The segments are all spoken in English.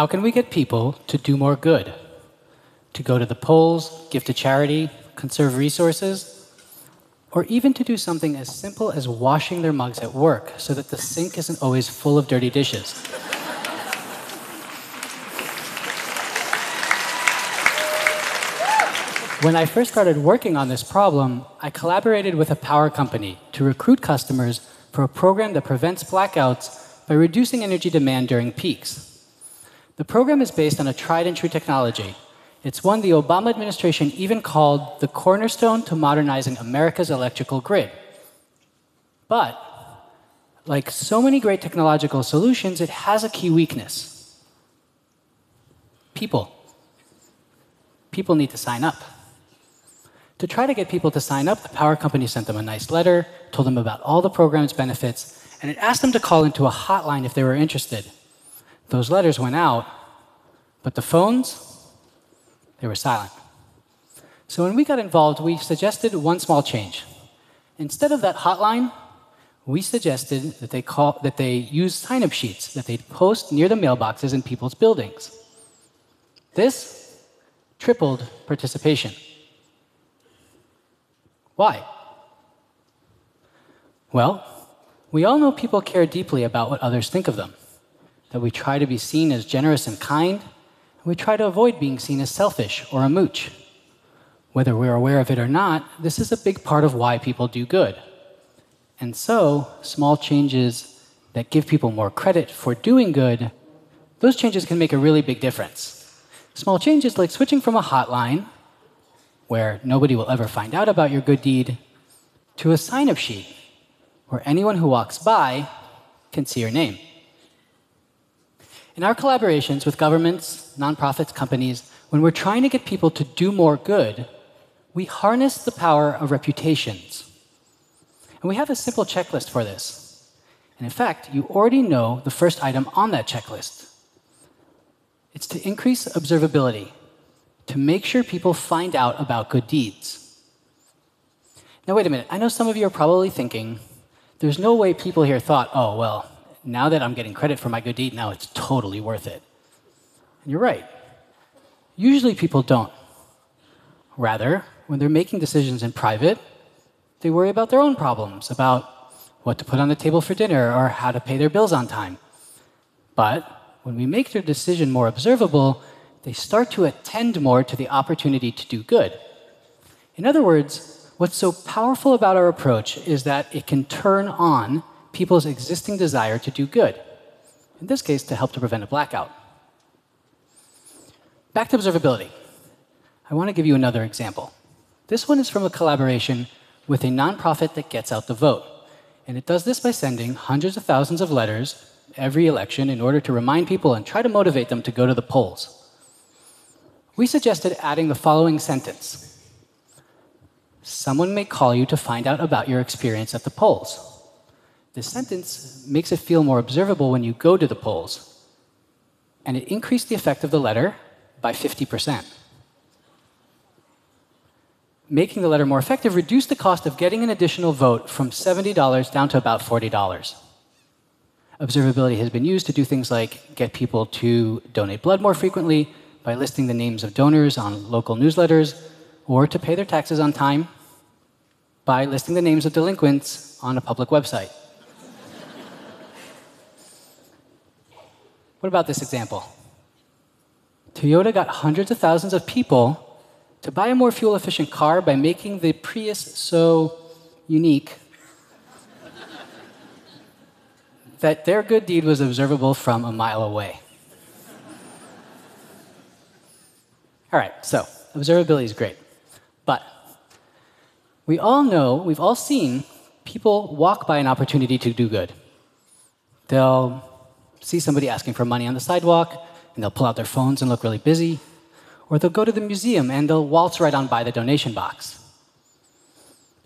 how can we get people to do more good? To go to the polls, give to charity, conserve resources, or even to do something as simple as washing their mugs at work so that the sink isn't always full of dirty dishes. When I first started working on this problem, I collaborated with a power company to recruit customers for a program that prevents blackouts by reducing energy demand during peaks. The program is based on a tried and true technology. It's one the Obama administration even called the cornerstone to modernizing America's electrical grid. But, like so many great technological solutions, it has a key weakness people. People need to sign up. To try to get people to sign up, the power company sent them a nice letter, told them about all the program's benefits, and it asked them to call into a hotline if they were interested. Those letters went out, but the phones, they were silent. So when we got involved, we suggested one small change. Instead of that hotline, we suggested that they, call, that they use sign up sheets that they'd post near the mailboxes in people's buildings. This tripled participation. Why? Well, we all know people care deeply about what others think of them, that we try to be seen as generous and kind, and we try to avoid being seen as selfish or a mooch. Whether we're aware of it or not, this is a big part of why people do good. And so, small changes that give people more credit for doing good, those changes can make a really big difference. Small changes like switching from a hotline where nobody will ever find out about your good deed, to a sign up sheet where anyone who walks by can see your name. In our collaborations with governments, nonprofits, companies, when we're trying to get people to do more good, we harness the power of reputations. And we have a simple checklist for this. And in fact, you already know the first item on that checklist. It's to increase observability to make sure people find out about good deeds. Now, wait a minute. I know some of you are probably thinking, there's no way people here thought, oh, well, now that I'm getting credit for my good deed, now it's totally worth it. And you're right. Usually people don't. Rather, when they're making decisions in private, they worry about their own problems, about what to put on the table for dinner or how to pay their bills on time. But when we make their decision more observable, they start to attend more to the opportunity to do good. In other words, what's so powerful about our approach is that it can turn on people's existing desire to do good. In this case, to help to prevent a blackout. Back to observability. I want to give you another example. This one is from a collaboration with a nonprofit that gets out the vote. And it does this by sending hundreds of thousands of letters every election in order to remind people and try to motivate them to go to the polls we suggested adding the following sentence Someone may call you to find out about your experience at the polls. This sentence makes it feel more observable when you go to the polls, and it increased the effect of the letter by 50%. Making the letter more effective reduced the cost of getting an additional vote from $70 down to about $40. Observability has been used to do things like get people to donate blood more frequently, by listing the names of donors on local newsletters, or to pay their taxes on time by listing the names of delinquents on a public website. What about this example? Toyota got hundreds of thousands of people to buy a more fuel efficient car by making the Prius so unique that their good deed was observable from a mile away. All right, so observability is great. But we all know, we've all seen people walk by an opportunity to do good. They'll see somebody asking for money on the sidewalk, and they'll pull out their phones and look really busy. Or they'll go to the museum and they'll waltz right on by the donation box.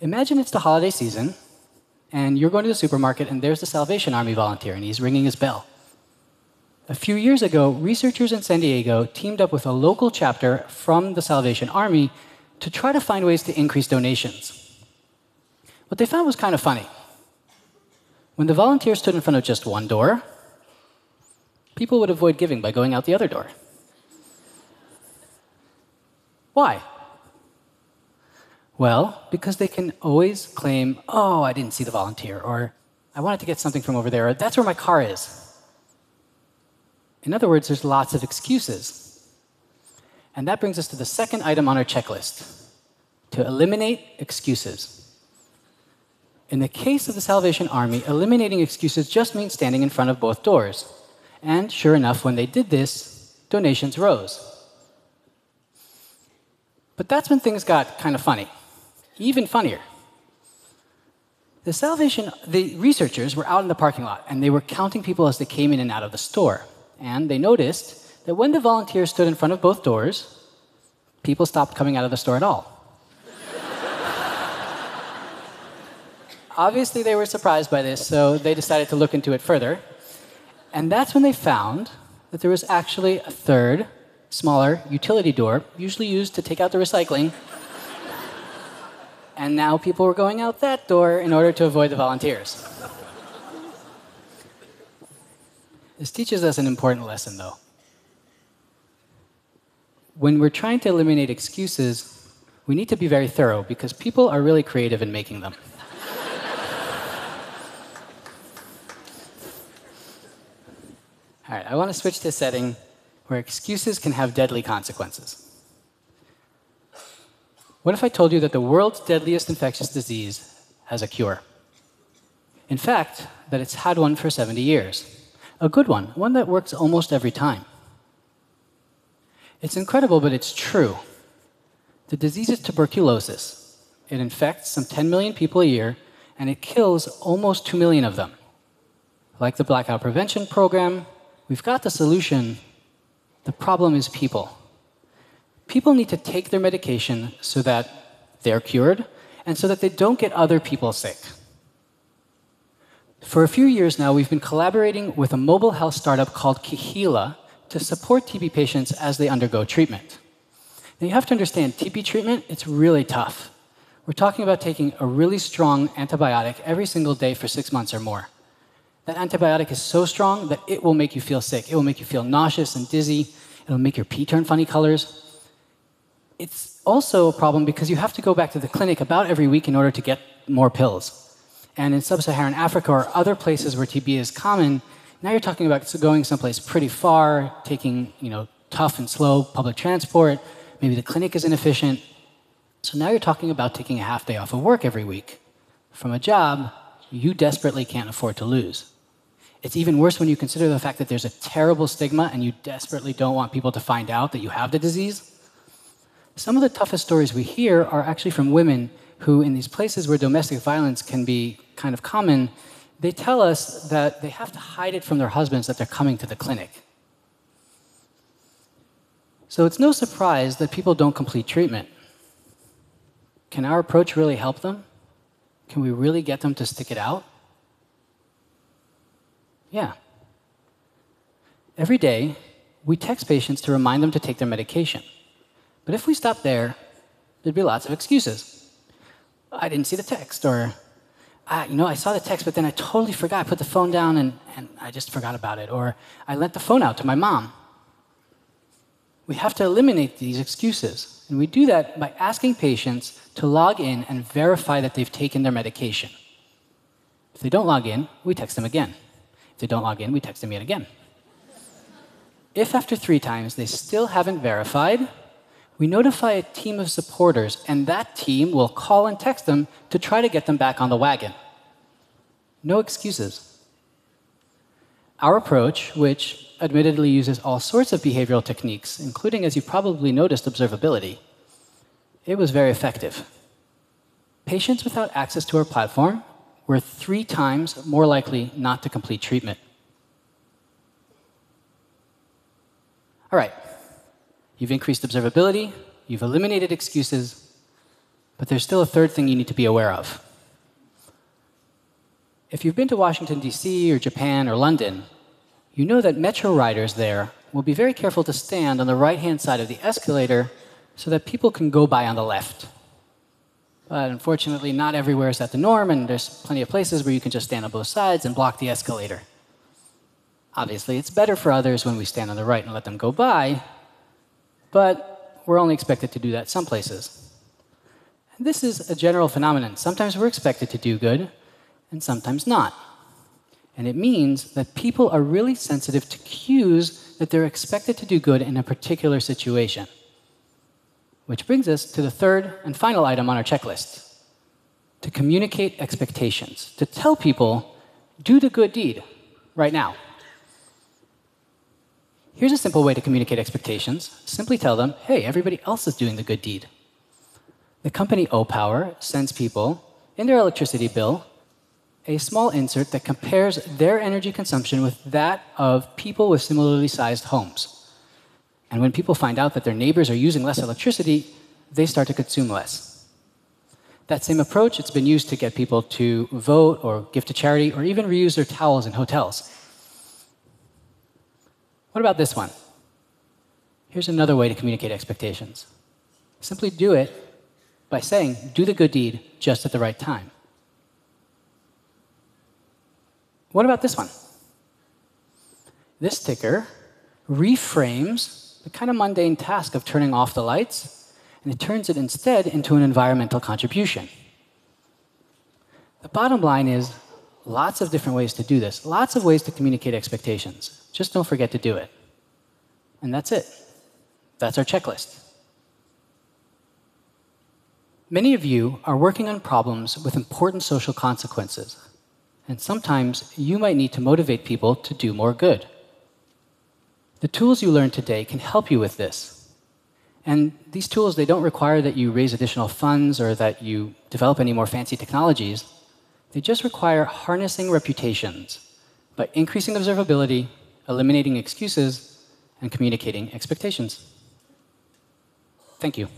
Imagine it's the holiday season, and you're going to the supermarket, and there's the Salvation Army volunteer, and he's ringing his bell. A few years ago, researchers in San Diego teamed up with a local chapter from the Salvation Army to try to find ways to increase donations. What they found was kind of funny. When the volunteers stood in front of just one door, people would avoid giving by going out the other door. Why? Well, because they can always claim, oh, I didn't see the volunteer, or I wanted to get something from over there, or that's where my car is. In other words, there's lots of excuses. And that brings us to the second item on our checklist to eliminate excuses. In the case of the Salvation Army, eliminating excuses just means standing in front of both doors. And sure enough, when they did this, donations rose. But that's when things got kind of funny even funnier. The Salvation, the researchers were out in the parking lot and they were counting people as they came in and out of the store. And they noticed that when the volunteers stood in front of both doors, people stopped coming out of the store at all. Obviously, they were surprised by this, so they decided to look into it further. And that's when they found that there was actually a third, smaller utility door, usually used to take out the recycling, and now people were going out that door in order to avoid the volunteers. this teaches us an important lesson, though. When we're trying to eliminate excuses, we need to be very thorough because people are really creative in making them. All right, I want to switch to a setting where excuses can have deadly consequences. What if I told you that the world's deadliest infectious disease has a cure? In fact, that it's had one for 70 years. A good one, one that works almost every time. It's incredible, but it's true. The disease is tuberculosis. It infects some 10 million people a year, and it kills almost 2 million of them. Like the blackout prevention program, we've got the solution. The problem is people people need to take their medication so that they're cured and so that they don't get other people sick. For a few years now, we've been collaborating with a mobile health startup called Keheala to support TB patients as they undergo treatment. Now, you have to understand, TB treatment, it's really tough. We're talking about taking a really strong antibiotic every single day for six months or more. That antibiotic is so strong that it will make you feel sick. It will make you feel nauseous and dizzy. It'll make your pee turn funny colors it's also a problem because you have to go back to the clinic about every week in order to get more pills. And in sub Saharan Africa or other places where TB is common, now you're talking about going someplace pretty far, taking you know, tough and slow public transport. Maybe the clinic is inefficient. So now you're talking about taking a half day off of work every week from a job you desperately can't afford to lose. It's even worse when you consider the fact that there's a terrible stigma and you desperately don't want people to find out that you have the disease. Some of the toughest stories we hear are actually from women who, in these places where domestic violence can be kind of common, they tell us that they have to hide it from their husbands that they're coming to the clinic. So it's no surprise that people don't complete treatment. Can our approach really help them? Can we really get them to stick it out? Yeah. Every day, we text patients to remind them to take their medication. But if we stop there, there'd be lots of excuses. I didn't see the text, or, ah, you know, I saw the text, but then I totally forgot. I put the phone down and, and I just forgot about it. Or I lent the phone out to my mom. We have to eliminate these excuses. And we do that by asking patients to log in and verify that they've taken their medication. If they don't log in, we text them again. They don't log in, we text them yet again. If after three times they still haven't verified, we notify a team of supporters, and that team will call and text them to try to get them back on the wagon. No excuses. Our approach, which admittedly uses all sorts of behavioral techniques, including, as you probably noticed, observability, it was very effective. Patients without access to our platform were three times more likely not to complete treatment. All right, You've increased observability, you've eliminated excuses, but there's still a third thing you need to be aware of. If you've been to Washington, D.C., or Japan, or London, you know that metro riders there will be very careful to stand on the right hand side of the escalator so that people can go by on the left. But unfortunately, not everywhere is that the norm, and there's plenty of places where you can just stand on both sides and block the escalator. Obviously, it's better for others when we stand on the right and let them go by, but we're only expected to do that some places. And this is a general phenomenon. Sometimes we're expected to do good, and sometimes not. And it means that people are really sensitive to cues that they're expected to do good in a particular situation. Which brings us to the third and final item on our checklist to communicate expectations, to tell people, do the good deed right now. Here's a simple way to communicate expectations simply tell them, hey, everybody else is doing the good deed. The company Opower sends people in their electricity bill a small insert that compares their energy consumption with that of people with similarly sized homes. And when people find out that their neighbors are using less electricity, they start to consume less. That same approach, it's been used to get people to vote or give to charity or even reuse their towels in hotels. What about this one? Here's another way to communicate expectations. Simply do it by saying, do the good deed just at the right time. What about this one? This ticker reframes the kind of mundane task of turning off the lights, and it turns it instead into an environmental contribution. The bottom line is lots of different ways to do this, lots of ways to communicate expectations. Just don't forget to do it. And that's it. That's our checklist. Many of you are working on problems with important social consequences, and sometimes you might need to motivate people to do more good. The tools you learned today can help you with this. And these tools, they don't require that you raise additional funds or that you develop any more fancy technologies. They just require harnessing reputations by increasing observability, eliminating excuses, and communicating expectations. Thank you.